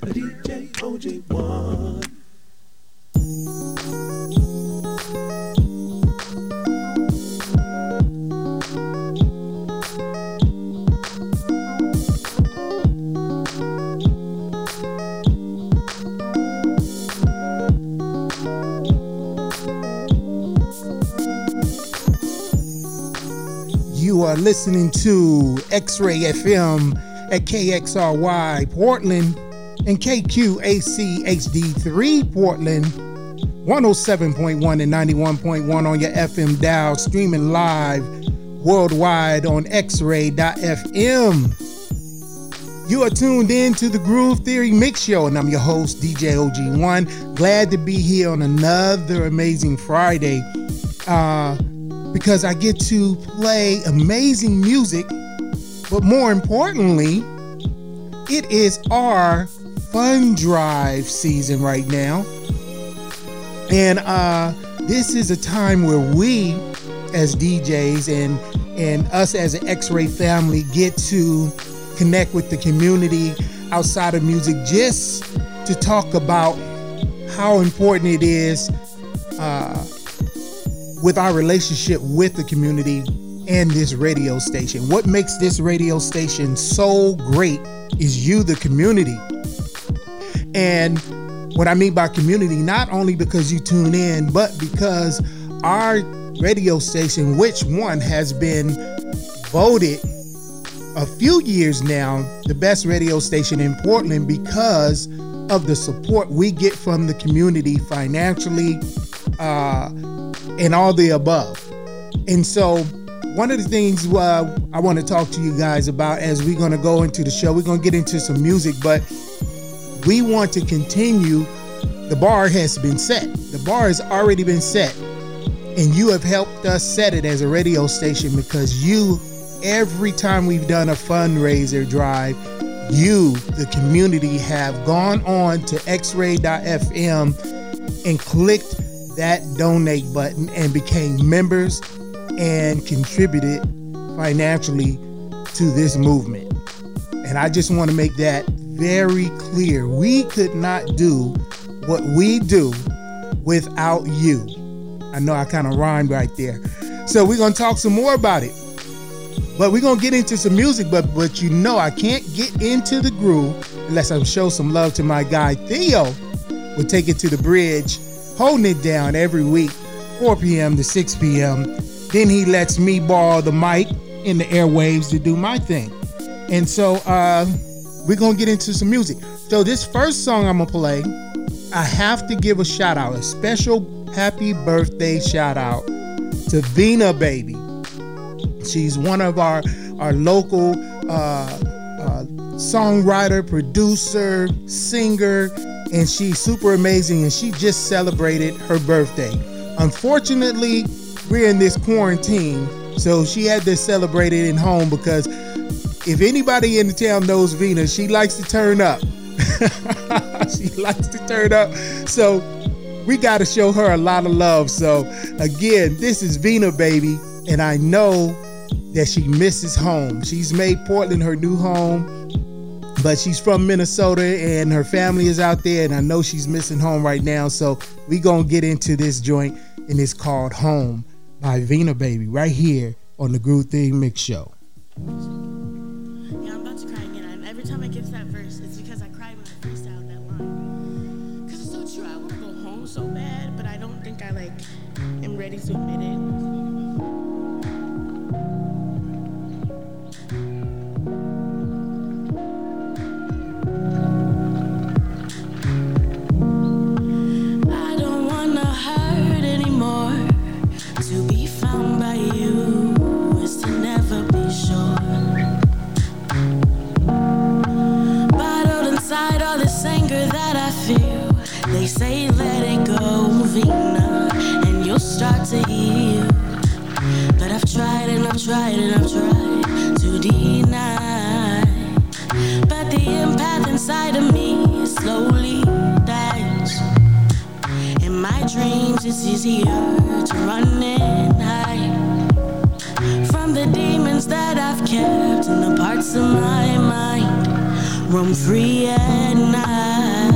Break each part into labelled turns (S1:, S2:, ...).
S1: DJ OG1.
S2: You are listening to X Ray FM at KXRY Portland and KQAC HD3 Portland, 107.1 and 91.1 on your FM dial, streaming live worldwide on xray.fm. You are tuned in to the Groove Theory Mix Show, and I'm your host, DJ OG1. Glad to be here on another amazing Friday. Uh, because I get to play amazing music, but more importantly, it is our fun drive season right now. And uh, this is a time where we, as DJs and and us as an X-Ray family, get to connect with the community outside of music, just to talk about how important it is. Uh, with our relationship with the community and this radio station. What makes this radio station so great is you, the community. And what I mean by community, not only because you tune in, but because our radio station, which one has been voted a few years now the best radio station in Portland because of the support we get from the community financially, uh, and all the above. And so, one of the things uh, I want to talk to you guys about as we're going to go into the show, we're going to get into some music, but we want to continue. The bar has been set, the bar has already been set, and you have helped us set it as a radio station because you, every time we've done a fundraiser drive, you, the community, have gone on to xray.fm and clicked that donate button and became members and contributed financially to this movement. And I just want to make that very clear. We could not do what we do without you. I know I kind of rhymed right there. So we're going to talk some more about it. But we're going to get into some music, but but you know I can't get into the groove unless I show some love to my guy Theo. We'll take it to the bridge holding it down every week, 4 p.m. to 6 p.m. Then he lets me borrow the mic in the airwaves to do my thing. And so uh, we're to get into some music. So, this first song I'm to play, I have to give a shout out, a special happy birthday shout out to Veana Baby. She's one of our, our local uh, uh, songwriter, producer, singer, and she's super amazing and she just celebrated her birthday. Unfortunately, we're in this quarantine, so she had to celebrate it in home because if anybody in the town knows Veana, she likes to turn up. she likes to turn up. So we got to show her a lot of love. So again, this is Veana baby, and I know that she misses home. She's made Portland her new home but she's from Minnesota and her family is out there, and I know she's missing home right now. So we gonna get into this joint, and it's called "Home" by Veana Baby right here on the Groove Theory Mix Show.
S3: Am tried and I've tried to deny. But the empath inside of me slowly dies. In my dreams, it's easier to run and hide from the demons that I've kept in the parts of my mind roam free at night.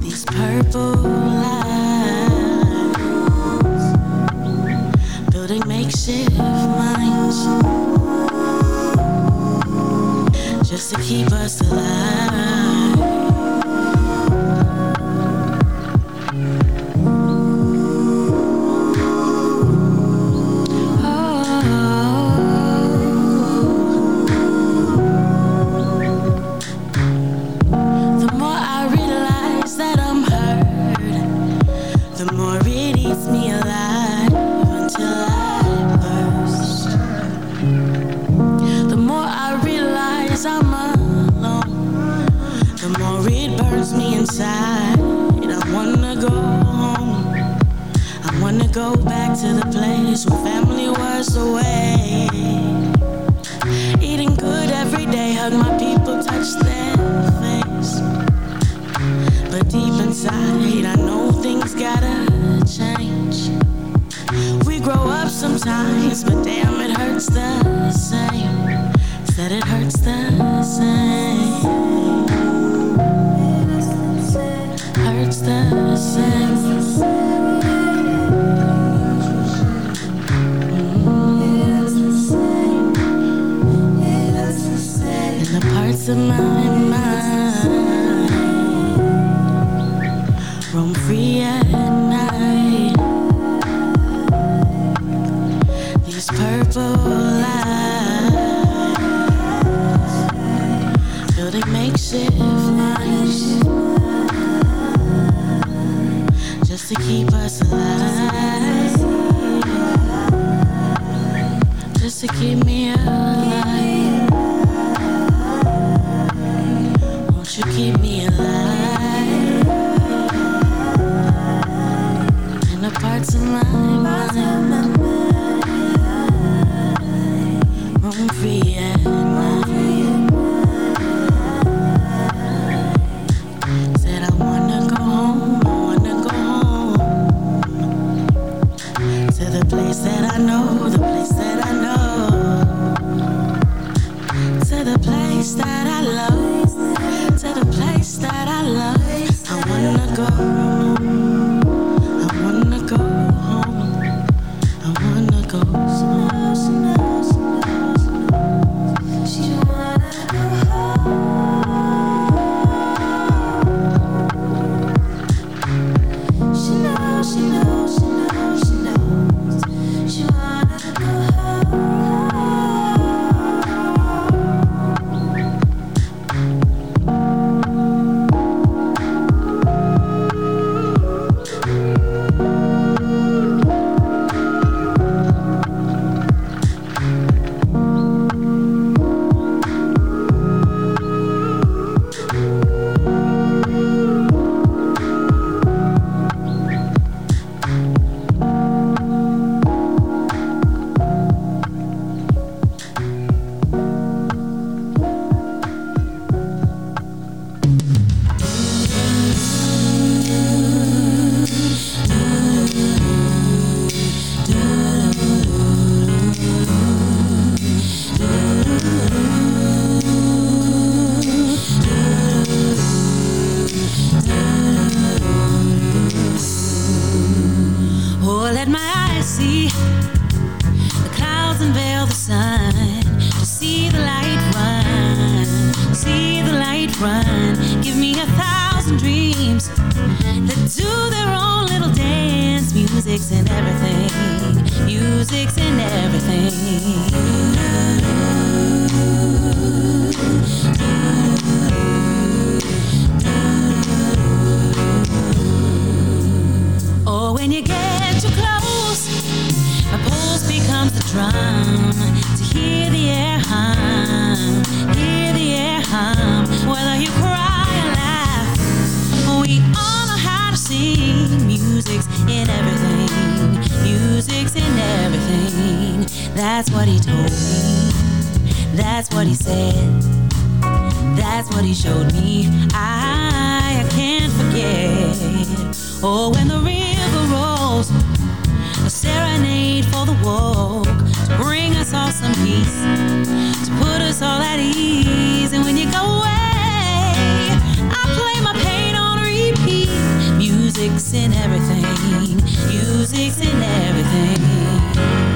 S3: These purple lights, minds, just to keep us alive. The more I realize that I'm hurt, the more to the place where family was away. Eating good every day, hug my people, touch their face. But deep inside, I know things gotta change. We grow up sometimes, but damn, it hurts the same. Said it hurts the same. To the place that I love, to the place that I love. I wanna go,
S4: when you get too close, my pulse becomes the drum to hear the air hum, hear the air hum. Whether you cry or laugh, we all know how to sing. Music's in everything, music's in everything. That's what he told me. That's what he said. That's what he showed me. I, I can't forget. Oh, when the serenade for the woke, to bring us all some peace, to put us all at ease. And when you go away, I play my pain on repeat. Music's in everything. Music's in everything.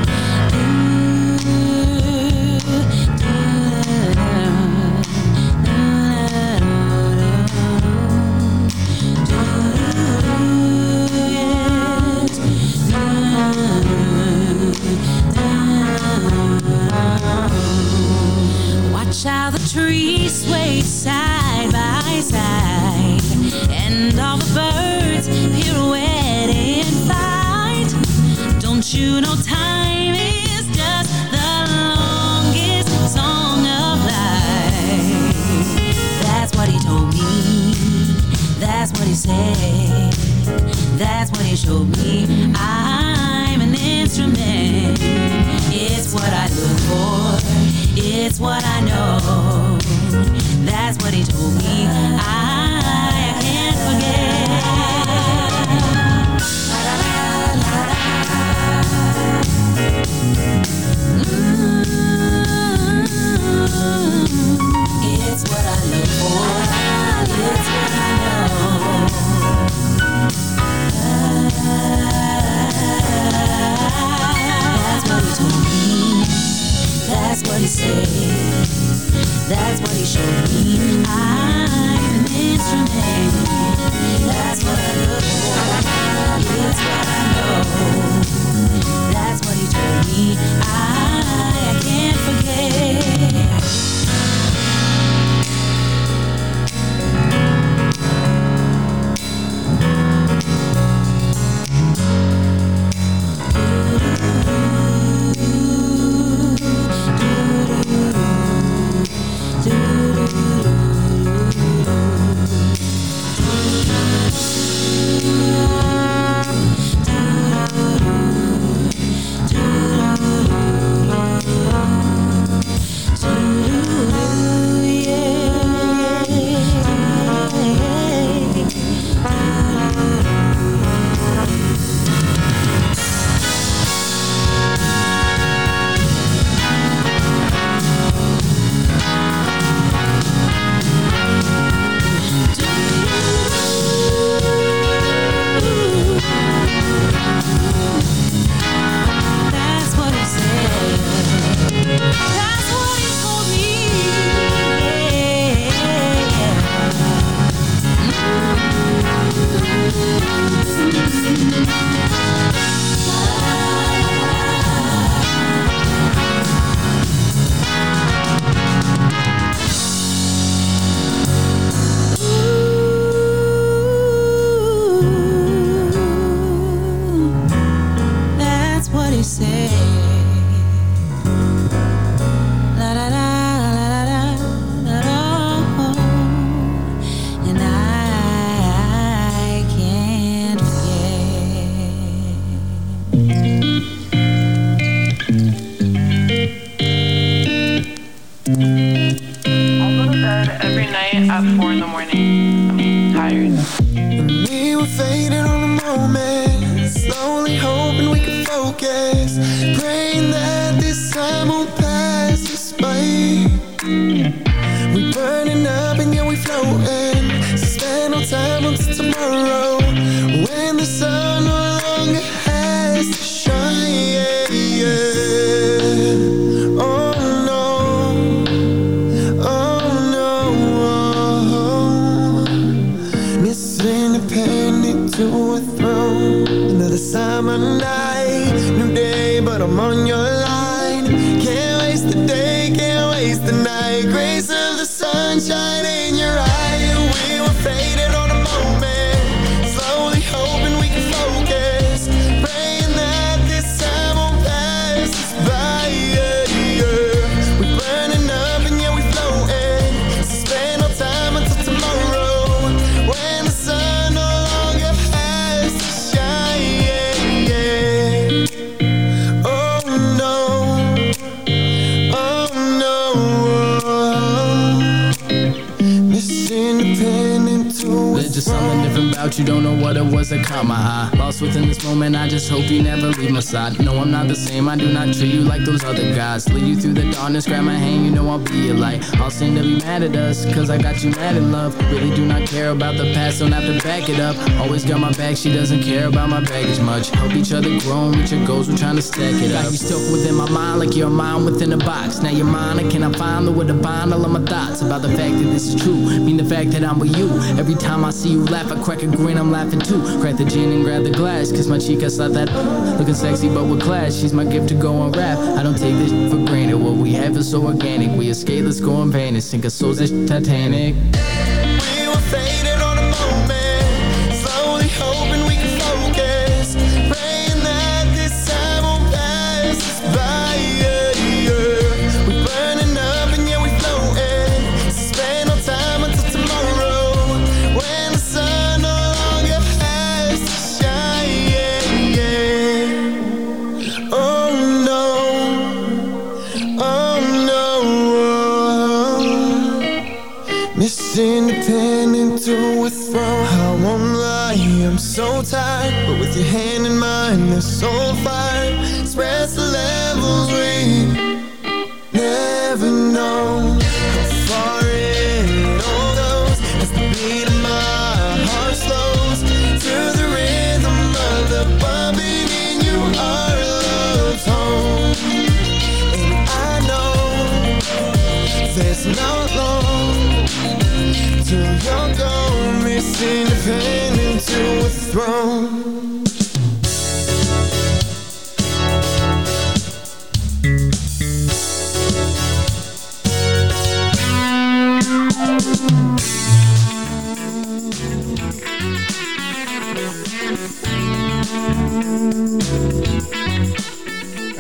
S4: Showed me. I'm an instrument. It's what I look for. It's what I know. That's what he told me. I
S5: say. All seem to be mad at us, cause I got you mad in love. Really do not care about the past, don't have to back it up. Always got my back, she doesn't care about my baggage much. Help each other grow, reach your goals, we're trying to stack it up. Got you stuck within my mind like you're a mind within a box. Now you're mine, and can I find the way to bind all of my thoughts about the fact that this is true? Mean the fact that I'm with you. Every time I see you laugh, I crack a grin, I'm laughing too. Crack the gin and grab the glass, kiss my cheek, I slap that. Looking sexy but with class, she's my gift to go on rap. I don't take this for granted, what we have is so organic. We escape, let's go and vanish, sink our souls this Titanic.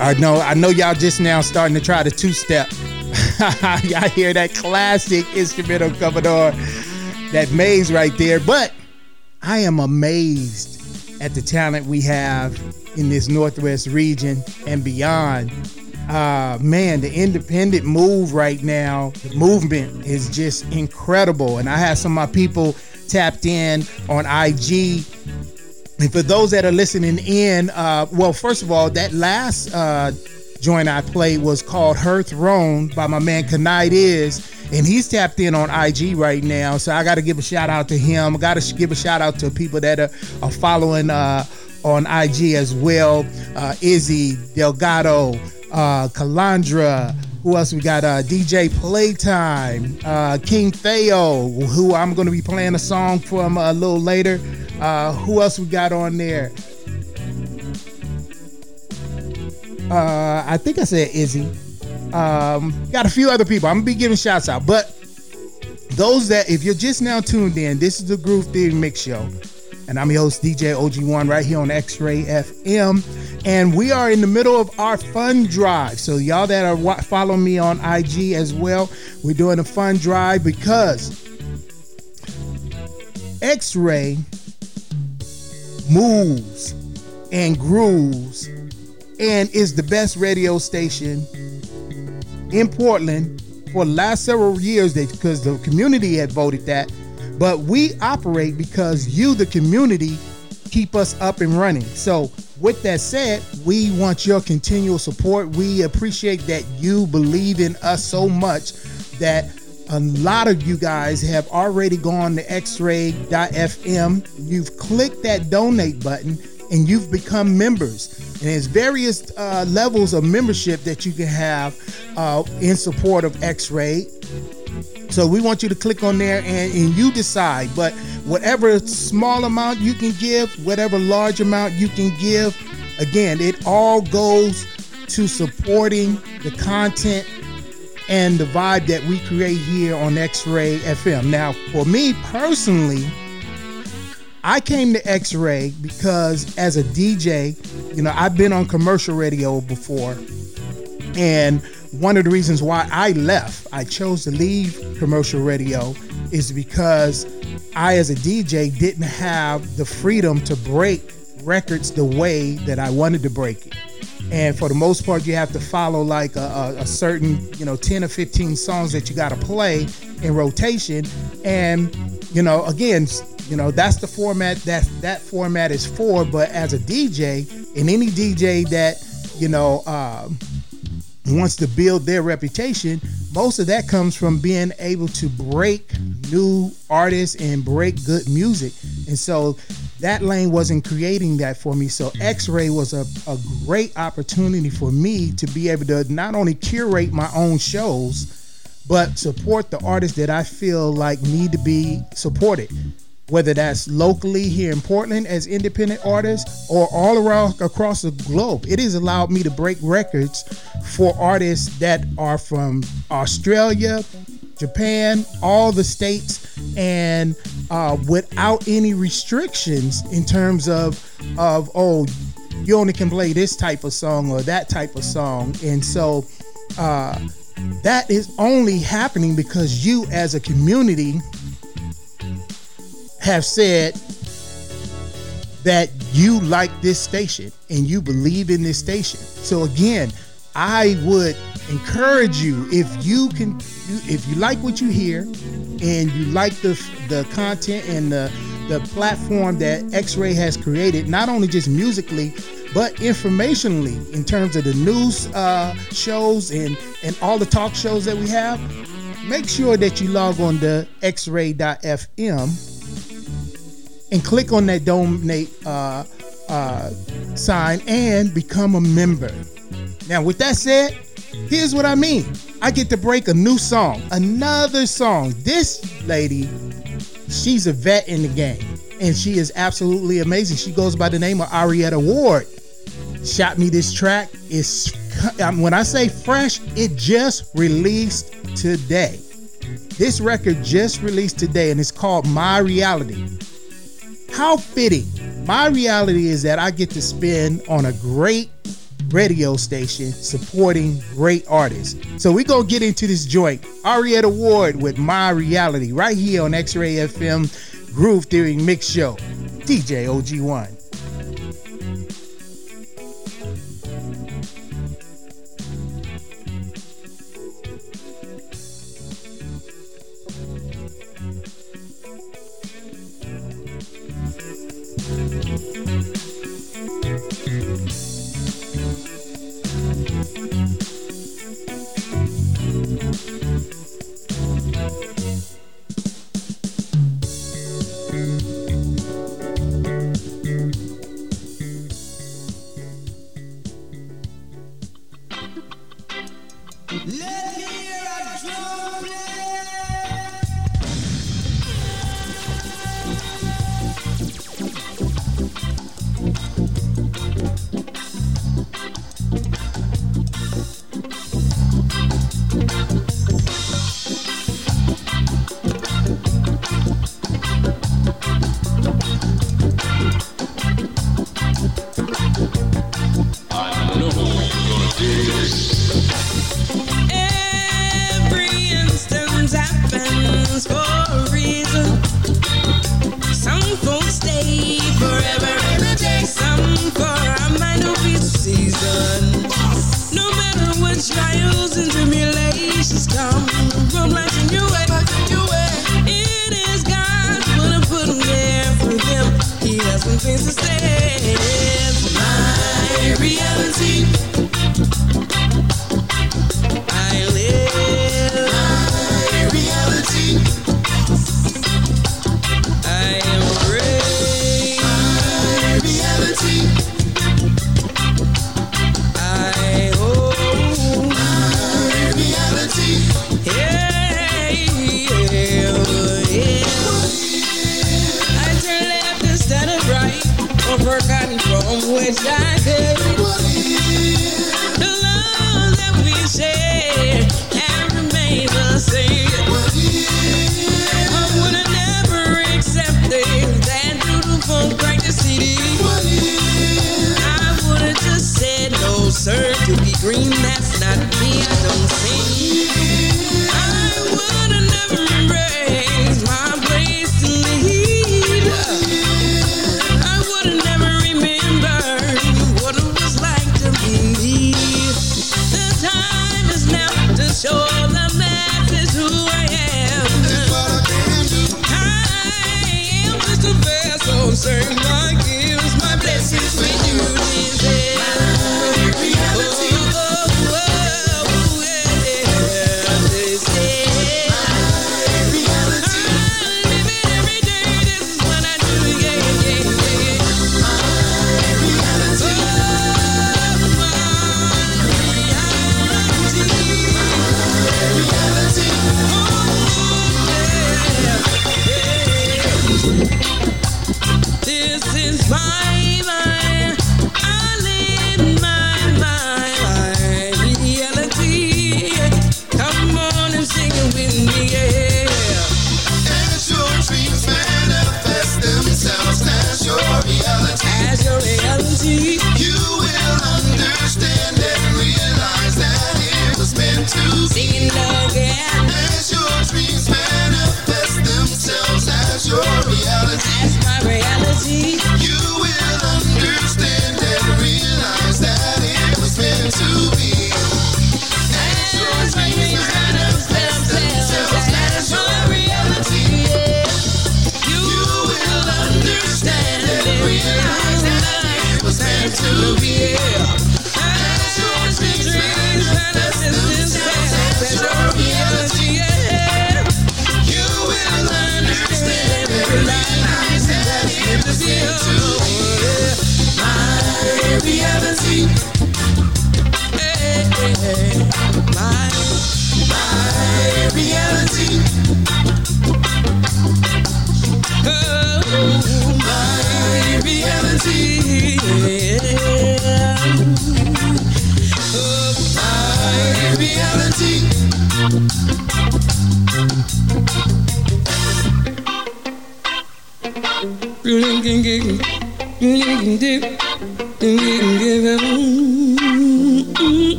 S1: I know, I know
S2: y'all just now starting to try the two step. y'all hear that classic instrumental coming on, that maze right there. But I am amazed at the talent we have in this Northwest region and beyond. Uh, man, the independent move right now, the movement is just incredible. And I have some of my people tapped in on IG for those that are listening in, uh, well, first of all, that last uh, joint I played was called Her Throne by my man Kanide-is, and he's tapped in on IG right now. So I got to give a shout out to him. I got to give a shout out to people that are, are following uh, on IG as well. Uh, Izzy, Delgado, uh, Calandra. Who else we got? Uh, DJ Playtime, uh, King Thayo, who I'm going to be playing a song from a little later. Uh, who else we got on there? Uh, I think I said Izzy. Um, got a few other people. I'm gonna be giving shouts out, but those that if you're just now tuned in, this is the Groove Theory Mix Show, and I'm your host DJ OG1 right here on X-Ray FM, and we are in the middle of our fun drive. So y'all that are following me on IG as well, we're doing a fun drive because X-Ray moves and grooves and is the best radio station in Portland for the last several years because the community had voted that. But we operate because you, the community, keep us up and running. So, with that said, we want your continual support. We appreciate that you believe in us so much that a lot of you guys have already gone to xray.fm. You've clicked that donate button and you've become members. And there's various uh, levels of membership that you can have uh, in support of X-Ray. So we want you to click on there and, and you decide. But whatever small amount you can give, whatever large amount you can give, again, it all goes to supporting the content and the vibe that we create here on X-Ray FM. Now, for me personally, I came to X-Ray because as a DJ, you know, I've been on commercial radio before. And one of the reasons why I left, I chose to leave commercial radio is because I as a DJ didn't have the freedom to break records the way that I wanted to break it. And for the most part, you have to follow like a, a, a certain, you know, 10 or 15 songs that you got to play in rotation. And, you know, again, You know, that's the format that that format is for. But as a DJ, and any DJ that you know um, wants to build their reputation, most of that comes from being able to break new artists and break good music. And so that lane wasn't creating that for me. So X Ray was a, a great opportunity for me to be able to not only curate my own shows, but support the artists that I feel like need to be supported whether that's locally here in Portland as independent artists or all around across the globe. It has allowed me to break records for artists that are from Australia, Japan, all the states, and uh, without any restrictions in terms of of oh, you only can play this type of song or that type of song, and so. Uh, that is only happening because you, as a community, have said that you like this station and you believe in this station. So again, I would encourage you if you can if you like what you hear and you like the the content and the the platform that X-Ray has created, not only just musically, but informationally in terms of the news uh, shows and and all the talk shows that we have. Make sure that you log on to xray.fm and click on that donate uh, uh, sign and become a member. Now, with that said, here's what I mean. I get to break a new song, another song. This lady, she's a vet in the game, and she is absolutely amazing. She goes by the name of Arietta Ward. Shot me this track. It's when I say fresh, it just released today. This record just released today, and it's called My Reality. How fitting. My reality is that I get to spend on a great radio station supporting great artists. So we gonna get into this joint. Arietta Ward with My Reality right here on X-Ray FM Groove Theory Mix Show. DJ OG1.
S6: OG1
S7: dream that's not me, I don't see.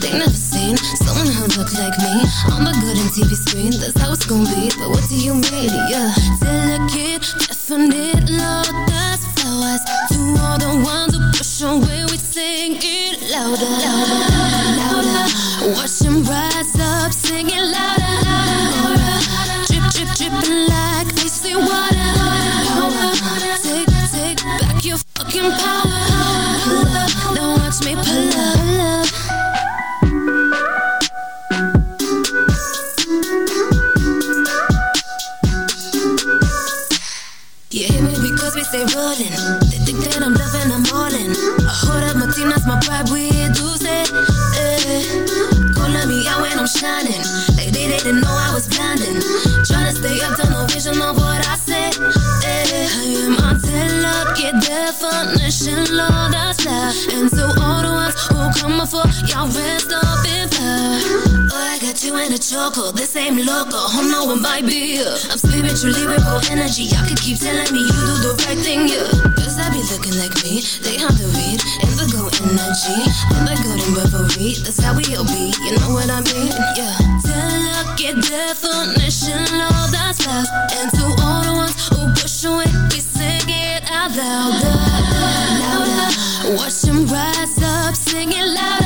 S7: They never seen someone who look like me. I'm a good in TV screen, that's how it's gonna be. But what do you mean, yeah? Delicate, definite, love that's flowers. To all the ones who push away, we sing it louder, louder, louder. Watch them rise And to all the ones who come before, y'all rest up in power. Oh, I got you in a choco, this ain't local, oh no, it might be. I'm spiritual, lyrical energy, y'all can keep telling me you do the right thing, yeah. Cause I be looking like me, they have to read, indigo energy. I'm like golden reverie, that's how we all be, you know what I mean, yeah. Delicate definition, Lord, that's love. And to all the ones who push away, we sing it out louder. Watch them rise up, singing it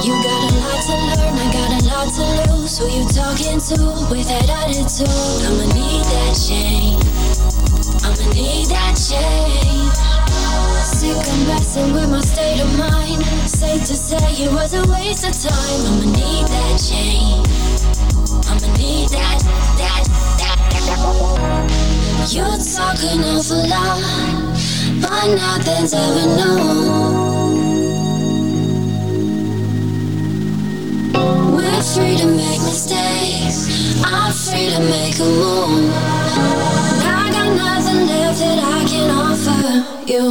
S8: You got a lot to learn, I got a lot to lose. Who you talking to with that attitude? I'ma need that change. I'ma need that change. Sick of messing with my state of mind. Safe to say it was a waste of time. I'ma need that change. I'ma need that, that, that. You talk an awful lot, but nothing's ever known. Free to make mistakes. I'm free to make a move. I got nothing left that I can offer you.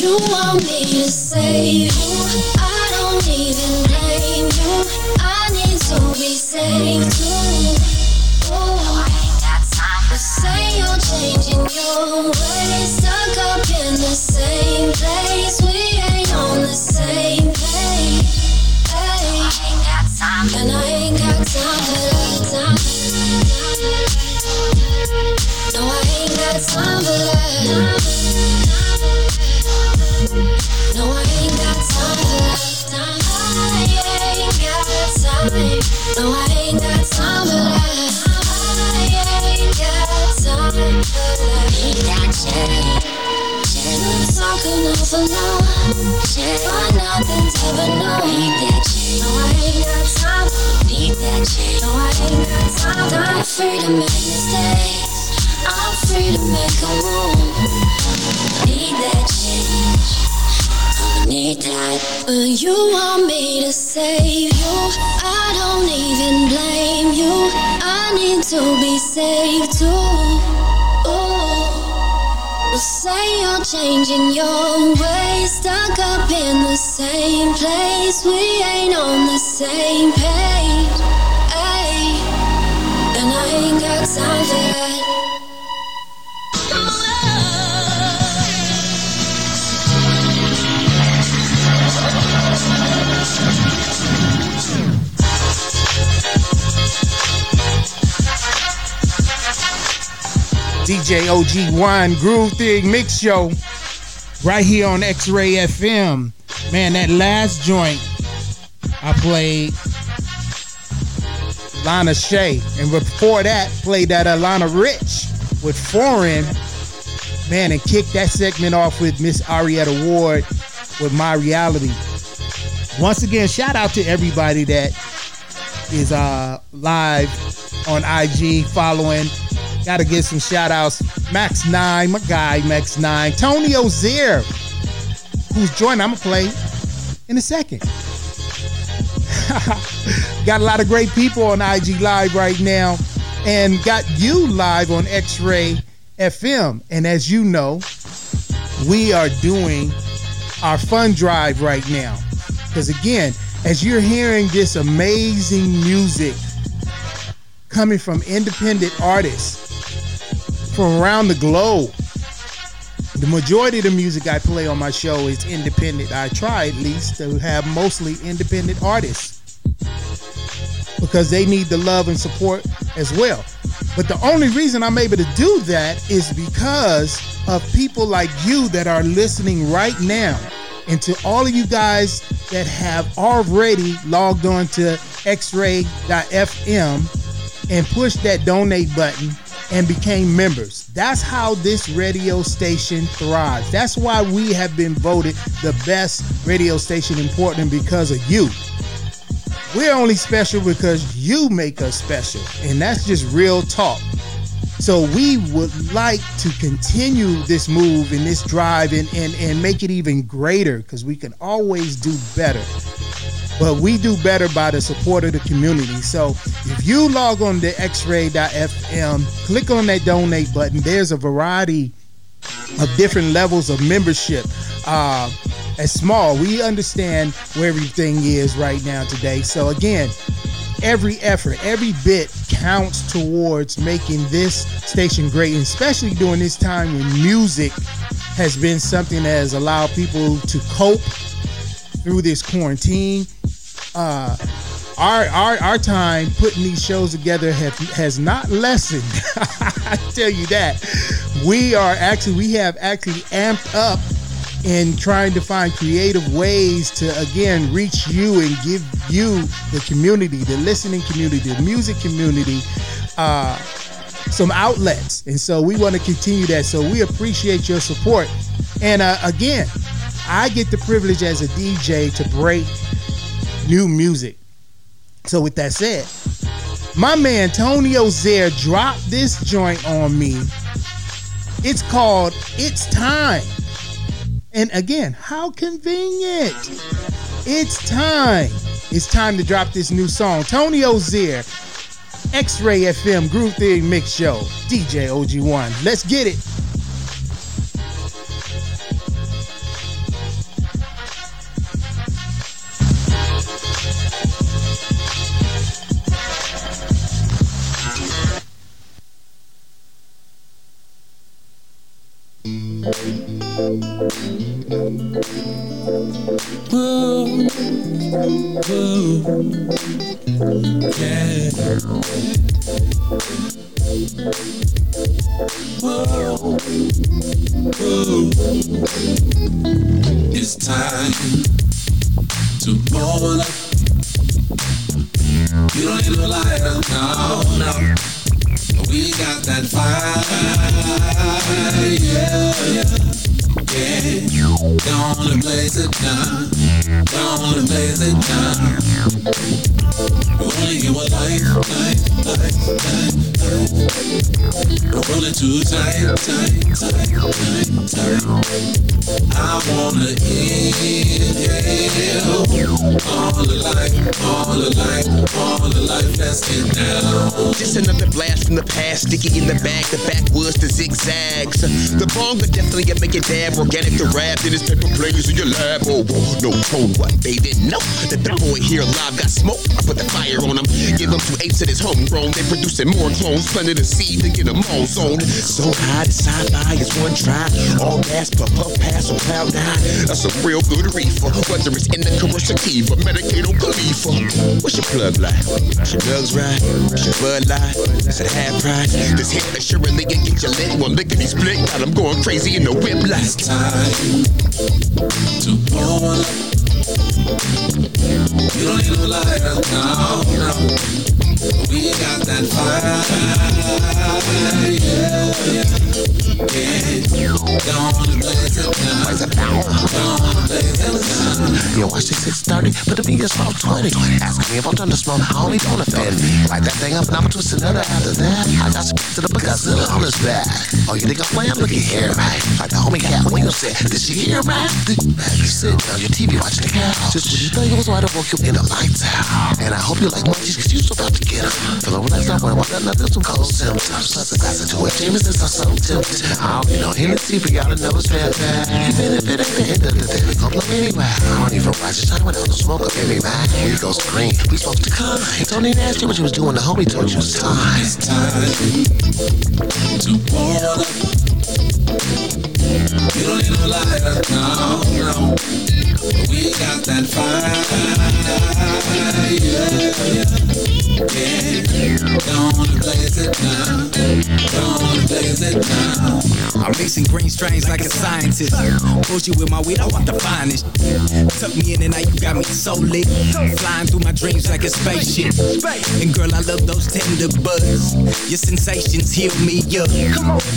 S8: You want me to save you. I don't even blame you. I need to be saved too. Oh, ain't got time to say you're changing your ways. Stuck up in the same place. We ain't on the same and I ain't got time for that. Time. No, I ain't got time for that. No, I ain't got time for that. I ain't got time. No, I ain't got time for that. I ain't got time for that. Change. Need that change. No, I ain't got time. Need that change. No, I ain't got time. I'm free to make mistakes. I'm free to make a move. Need that change need that. But you want me to save you. I don't even blame you. I need to be saved too. Oh. Oh, say you're changing your ways. Stuck up in the same place. We ain't on the same page. Ay, and I ain't got time for that.
S2: DJ OG1 Groove Theory Mix Show right here on X Ray FM. Man, that last joint I played Lana Shea, and before that, played that Alana Rich with Foreign. Man, and kicked that segment off with Miss Arietta Ward with My Reality. Once again, shout out to everybody that is uh, live on IG following Gotta give some shout outs. Max 9, my guy, Max 9. Tony Ozier, who's joining. I'm gonna play in a second. got a lot of great people on IG Live right now, and got you live on X Ray FM. And as you know, we are doing our fun drive right now. Because again, as you're hearing this amazing music coming from independent artists from around the globe. The majority of the music I play on my show is independent. I try at least to have mostly independent artists because they need the love and support as well. But the only reason I'm able to do that is because of people like you that are listening right now. And to all of you guys that have already logged on to xray.fm and pushed that donate button and became members. That's how this radio station thrives. That's why we have been voted the best radio station in Portland because of you. We're only special because you make us special, and that's just real talk. So we would like to continue this move and this drive and, and, and make it even greater because we can always do better but we do better by the support of the community. So if you log on to xray.fm, click on that donate button. There's a variety of different levels of membership. Uh, as small, we understand where everything is right now today. So again, every effort, every bit counts towards making this station great, especially during this time when music has been something that has allowed people to cope through this quarantine. Uh, our, our our time putting these shows together have, has not lessened. I tell you that. We are actually we have actually amped up in trying to find creative ways to again reach you and give you the community, the listening community, the music community, uh, some outlets. And so we want to continue that. So we appreciate your support. And uh, again, I get the privilege as a DJ to break new music. So with that said, my man Tony Ozier dropped this joint on me. It's called It's Time. And again, how convenient. It's time. It's time to drop this new song. Tony Ozier, X Ray FM Groove Theory Mix Show, DJ OG1. Let's get it.
S9: Definitely get make it dab, organic the rap, then it's paper planes in your lab. Oh, no tone, what they didn't know that the boy here live got smoke. I put the fire on him, give him two eights of his homegrown. They producing more clones, planted a seed to get them all zone. So high, the sci-fi is one try. All gas, puff, puff, pass on cloud nine. That's a real good reefer, whether it's in the commercial key, but Medicaid or Khalifa. What's your plug like? Your drugs right? Your Bud Light? Is at half price. This hit assuredly can get your lit one lickety split. Got them going crazy in the whip
S10: last time to. You don't need no lighter, no, no. We got that fire, yeah, yeah. Gonna blaze it down, gonna blaze it.
S9: Yo, watch this 630, but the beat is 1220. Ask me if I'm done to smoke, I only don't offend. Light that thing up and I'ma twist another after that. I got some to the Godzilla on his back. Oh, you think I'm playing? Look at here, man. Like the homie Katt Williams said, did she hear, man? Man, you sit on your TV watching the cow. Just when you thought you was wide woke you in the lights out. And I hope you like munchies, cause you so about to get them. Feel over that stuff when I want that nothing, some cold symptoms. Plus a glass of two Jameson, so tempted. I don't get no Hennessy for y'all to know it's bad, bad. Even if it ain't the end of the day, we gon' blow anyway. I don't even watch the time without no smoke up me, man. We goes green, we supposed to come. Tony nasty what you was doing, the homie told you it's time.
S10: It's time to roll up. You don't need no lighter, no, no. We got that fire, yeah, yeah. Gonna blaze it down, gonna blaze it down.
S11: I'm mixing green strains like a scientist. Push you with my weed, I want the finest. Tuck me in and night, you got me so lit. Flying through my dreams like a spaceship. And girl, I love those tender buds. Your sensations heal me up.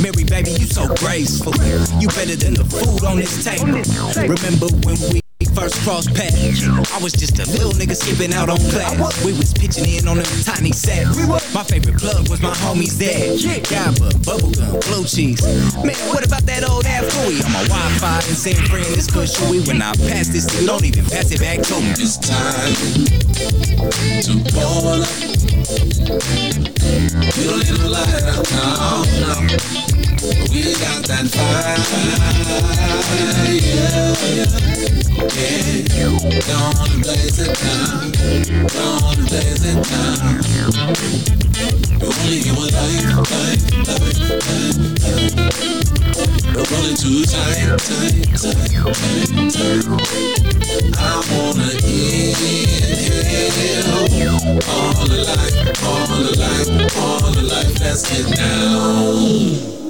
S11: Mary, baby, you so graceful. You better than the food on this table. Remember when we first crossed paths. I was just a little nigga skipping out on class. We was pitching in on a tiny set. My favorite plug was my homies there. Gabba, bubblegum, blue cheese. Man, what about that old ass Fooey on my Wi-Fi and friend this good shoey when I pass this, you don't even pass it back to me.
S10: It's time to roll up. You don't need no lighter, no, got that fire, yeah, blaze it down, blaze it down. You
S3: too tight, tight, tight. I wanna inhale all the life, all the life, all the life. Let's get down.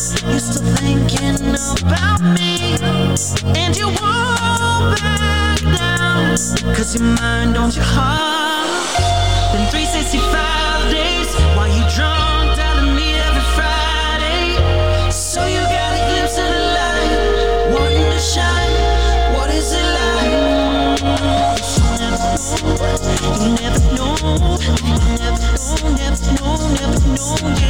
S3: You're still thinking about me. And you won't back Cause your don't you heart. Been 365 days While you drunk down me every Friday. So you got a glimpse of the light Wanting to shine. What is it like? You never know You never know, never know, never know, never know, never know yeah.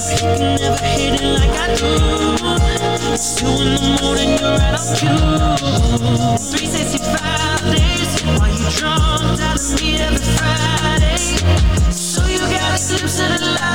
S3: You can never hate it like I do. It's two in the morning, you're on 365 days, you drunk, telling me every Friday. So you got a glimpse of the light.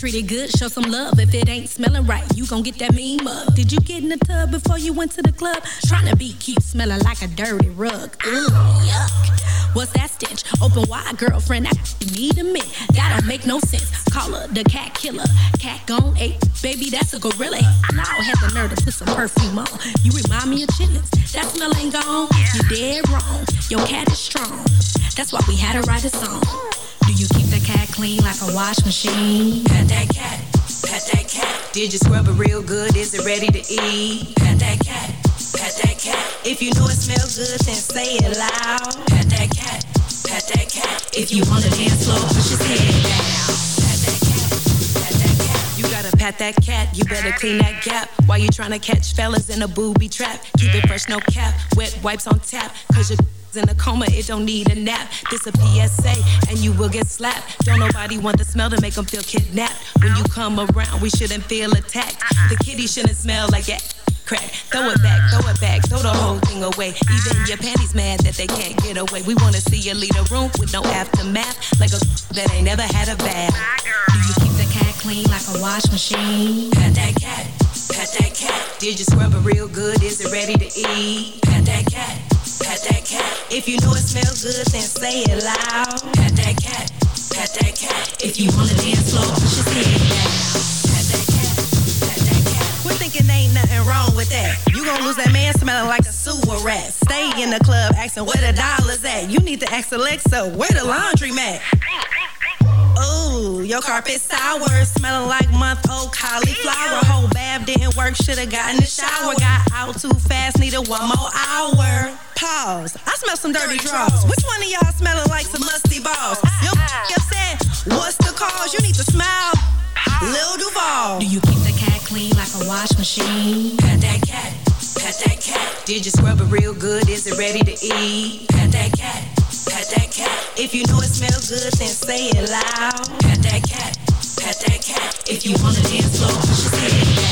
S12: good, show some love. If it ain't smelling right, you gon' get that mean mug. Did you get in the tub before you went to the club? Trying to be cute, smelling like a dirty rug. Ugh, yuck. What's that stench? Open wide, girlfriend. I need a mint. That don't make no sense. Call her the cat killer. Cat gone eight. Baby, that's a gorilla. I now had the nerve to put some perfume on. You remind me of chitlins. That smell ain't gone. You dead wrong. Your cat is strong. That's why we had to write a song. Do you clean like a wash machine?
S4: Pet that cat, pet that cat. Did you scrub it real good? Is it ready to eat? Pet that cat, pet that cat. If you know it smells good, then say it loud. Pet that cat, pet that cat. If you wanna dance slow, push his head down. Pet that cat, pet that cat. You gotta pat that cat, you better clean that gap. While you tryna catch fellas in a booby trap. Keep it fresh, no cap, wet wipes on tap. Cause you're in a coma, it don't need a nap. This a PSA, and you will get slapped. Don't nobody want the smell to make them feel kidnapped. When you come around, we shouldn't feel attacked. The kitty shouldn't smell like that crack. Throw it back, throw it back, throw the whole thing
S3: away. Even your panties mad that they can't get away. We wanna see you leave a room with no aftermath, like a that ain't never had a bath.
S12: Do you keep the cat clean like a wash machine?
S3: Pat that cat, pat that cat. Did you scrub it real good? Is it ready to eat? Pat that cat, pat that cat. If you know it smells good, then say it loud. Pat that cat, pat that cat. If you wanna dance slow, push your head down. Quit thinking ain't nothing wrong with that. You gon' lose that man smelling like a sewer rat. Stay in the club asking where the dollars at. You need to ask Alexa where the laundry mat. Ooh, your carpet sour, smelling like month old cauliflower. Whole bath didn't work, shoulda got in the shower. Got out too fast, needed one more hour. Pause. I smell some dirty drawers. Which one of y'all smelling like some musty balls? Yo, upset. What's the cause? You need to smile. Lil Duval.
S12: Do you keep the cat clean like a wash machine?
S3: Pat that cat, pat that cat. Did you scrub it real good? Is it ready to eat? Pat that cat, pat that cat. If you know it smells good, then say it loud. Pat that cat, pat that cat. If you wanna dance slow, push your head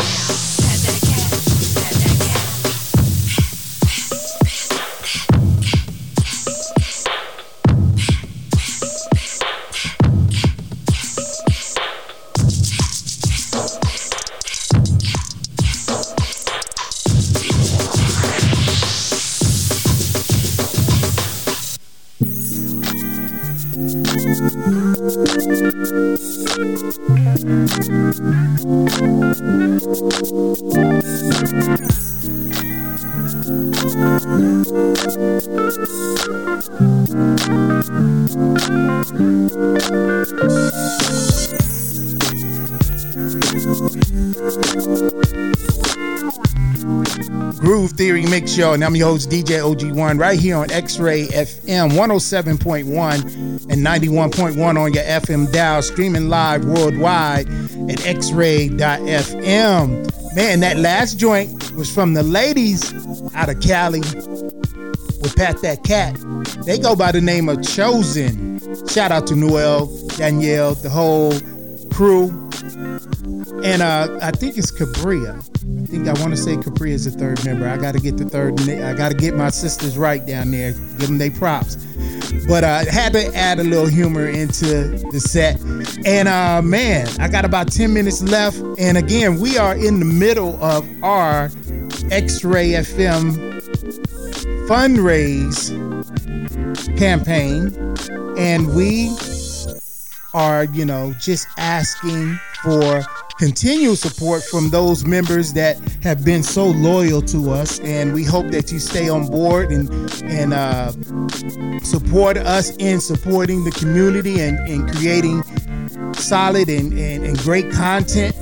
S2: Groove Theory Mix Show, and I'm your host DJ OG1 right here on X-Ray FM 107.1 and 91.1 on your FM dial, streaming live worldwide at xray.fm. Man, that last joint was from the ladies out of Cali with Pat That Kat. They go by the name of Chozyn. Shout out to Noel, Danielle, the whole crew. And uh, I think it's Cabria. I think I want to say Capri is the third member. I got to get the third. I got to get my sisters right down there. Give them their props. But I uh, had to add a little humor into the set. And uh, man, I got about 10 minutes left. And again, we are in the middle of our X-Ray FM fundraise campaign. And we are, you know, just asking for continual support from those members that have been so loyal to us and we hope that you stay on board and and uh, support us in supporting the community and, and creating solid and, and, and great content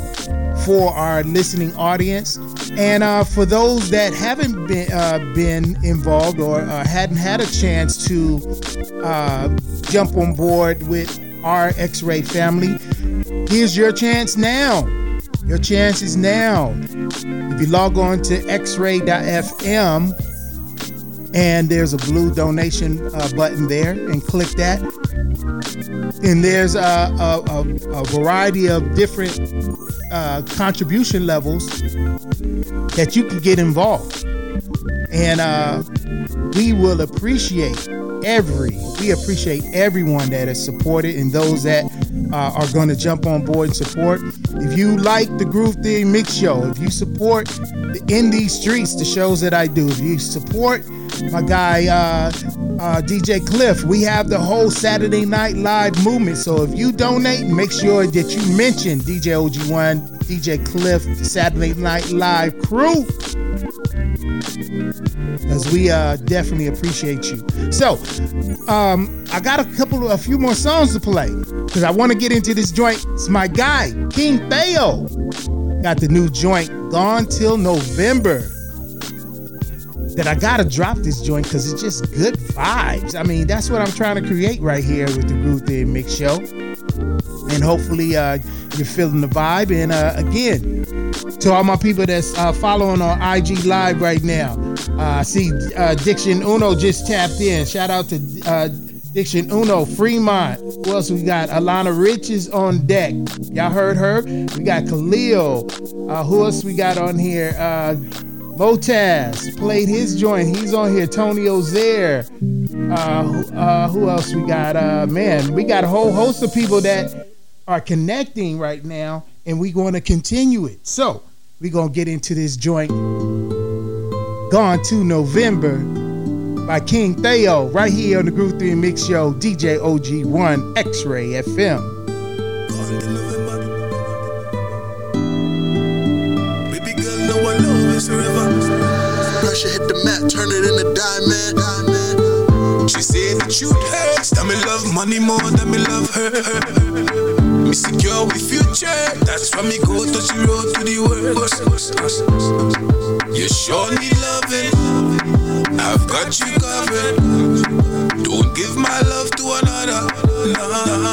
S2: for our listening audience. And uh, for those that haven't been uh, been involved or uh, hadn't had a chance to uh, jump on board with our X-Ray family, here's your chance now. Your chance is now. If you log on to xray.fm and there's a blue donation uh, button there and click that. And there's a, a, a, a variety of different uh, contribution levels that you can get involved. And uh, we will appreciate every, we appreciate everyone that has supported and those that uh, are going to jump on board and support. If you like the Groove Theory Mix Show, if you support the Indie Streets, the shows that I do, if you support my guy uh, uh, DJ Cliff, we have the whole Saturday Night Live movement. So if you donate, make sure that you mention DJ OG1, DJ Cliff, Saturday Night Live crew as we uh, definitely appreciate you. So, um, I got a couple, a few more songs to play because I want to get into this joint. It's my guy, King Thayo, got the new joint, Gone Till November. That I gotta drop this joint because it's just good vibes. I mean, that's what I'm trying to create right here with the Groove Theory Mix Show. And hopefully, uh, you're feeling the vibe. And uh, again, to all my people that's uh, following on IG Live right now, uh, I see uh, Diction Uno just tapped in. Shout out to uh, Diction Uno, Fremont. Who else we got? Alana Rich is on deck. Y'all heard her? We got Khalil. Uh, who else we got on here? Motaz played his joint. He's on here. Tony Ozier. Who else we got? Man, we got a whole host of people that are connecting right now, and we're going to continue it. So going to get into this joint. Gone to November by King Thayo, right here on the Groove Theory Mix Show, DJ OG1 X Ray FM.
S13: Pressure hit the mat, turn it into diamond. diamond.
S14: She said the truth hurts, that me love money more than me love her. Me secure with future, that's why me go touch the road to the world. You sure need loving, I've got you covered. Don't give my love to another.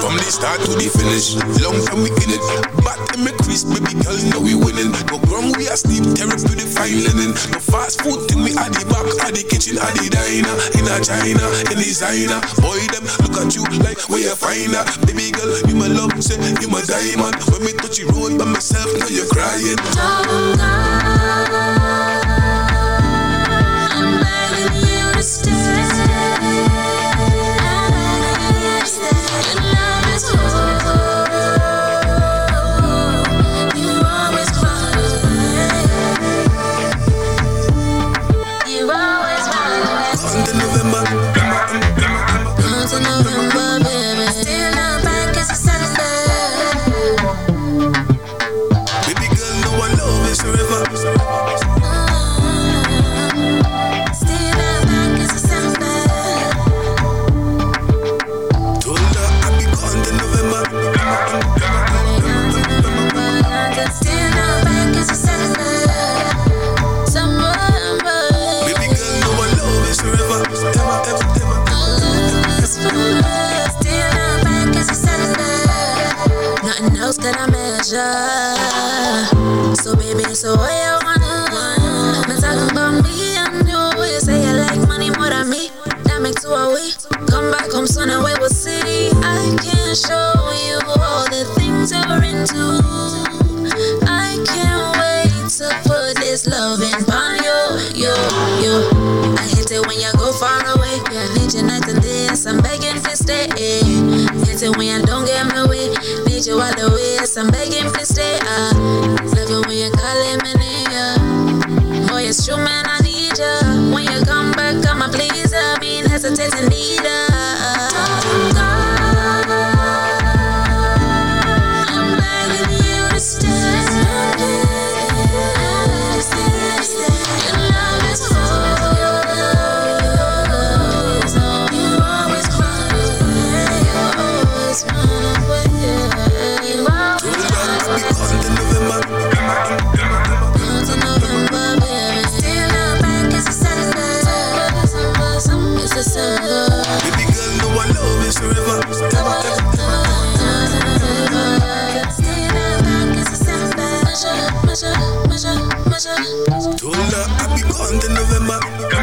S14: From the start to the finish, long time we in it. Back in me crease, baby girl, know we winning. No wrong, we are sleep, therapy, the fine linen. No fast food thing, we at the back, at the kitchen, at the diner, in a China, in designer. Boy, them look at you like you find her. Baby girl, you my love, say you my diamond. When me touch the road by myself, now you're crying. Don't
S15: So what you wanna? Me talking about me and you. You say you like money more than me. That makes two a we. Come back home soon and we will see. I can show Being hesitating, need
S14: Told her I be gone to November.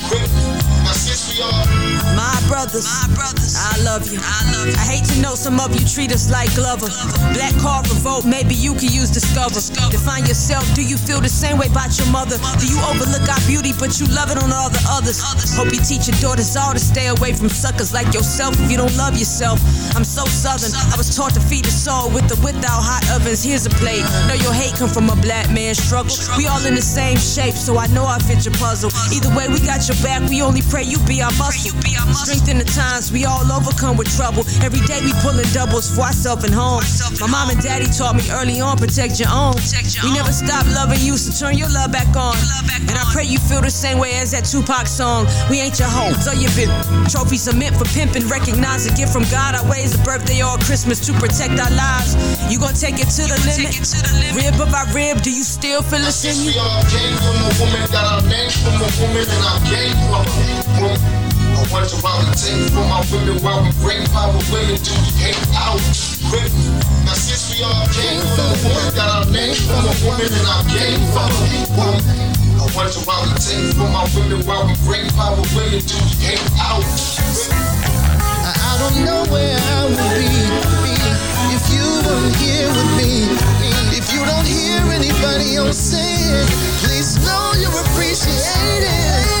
S13: quick. Now since we all
S4: My brothers. I love you. I hate to know some of you treat us like Glover. Black Card Revolt, maybe you can use Discover. Define yourself. Do you feel the same way about your mother? Do you overlook our beauty, but you love it on all the others? Hope you teach your daughters all to stay away from suckers like yourself if you don't love yourself. I'm so southern. I was taught to feed the soul with the without hot ovens. Here's a plate. Know your hate come from a black man's struggle. We all in the same shape, so I know I fit your puzzle. Either way, we got your back. We only pray you be our muscle. Strength in the times we all overcome with trouble. Every day we pulling doubles for ourselves and home. My mom and daddy taught me early on protect your own. We never stop loving you, so turn your love back on. And I pray you feel the same way as that Tupac song. We ain't your hoes or your bit. Trophies are meant for pimping. Recognize a gift from God. Our ways a birthday or Christmas to protect our lives. You gon' take it to the limit. Rib of our rib, do you still feel the in you?
S13: We all came from a woman, got our name from a woman, and I from. I want to volunteer for my women while we bring power women to hang out. Quick. Now since we all came from a woman, got our name from a woman, and I came from a woman. I want to volunteer for my women while we bring power women to hang out.
S1: I I don't know where I would be if you weren't here with me. If you don't hear anybody else say it, please know you're appreciated.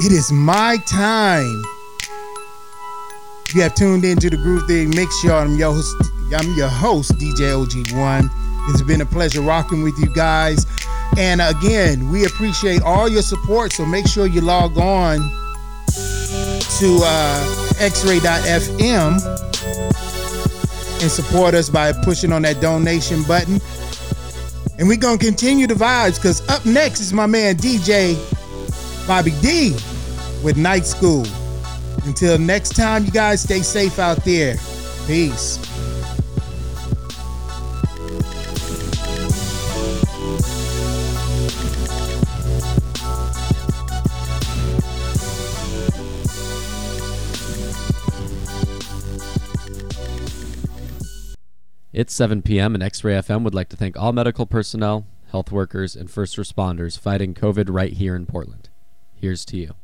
S2: It is my time. You have tuned into the Groove Theory Mix Show. I'm your host, I'm your host, DJ OG1. It's been a pleasure rocking with you guys. And again, we appreciate all your support. So make sure you log on to uh, xray.fm and support us by pushing on that donation button. And we're going to continue the vibes because up next is my man DJ Bobby D with Night School. Until next time, you guys stay safe out there. Peace.
S16: It's 7 p.m., and X Ray FM would like to thank all medical personnel, health workers, and first responders fighting COVID right here in Portland. Here's to you.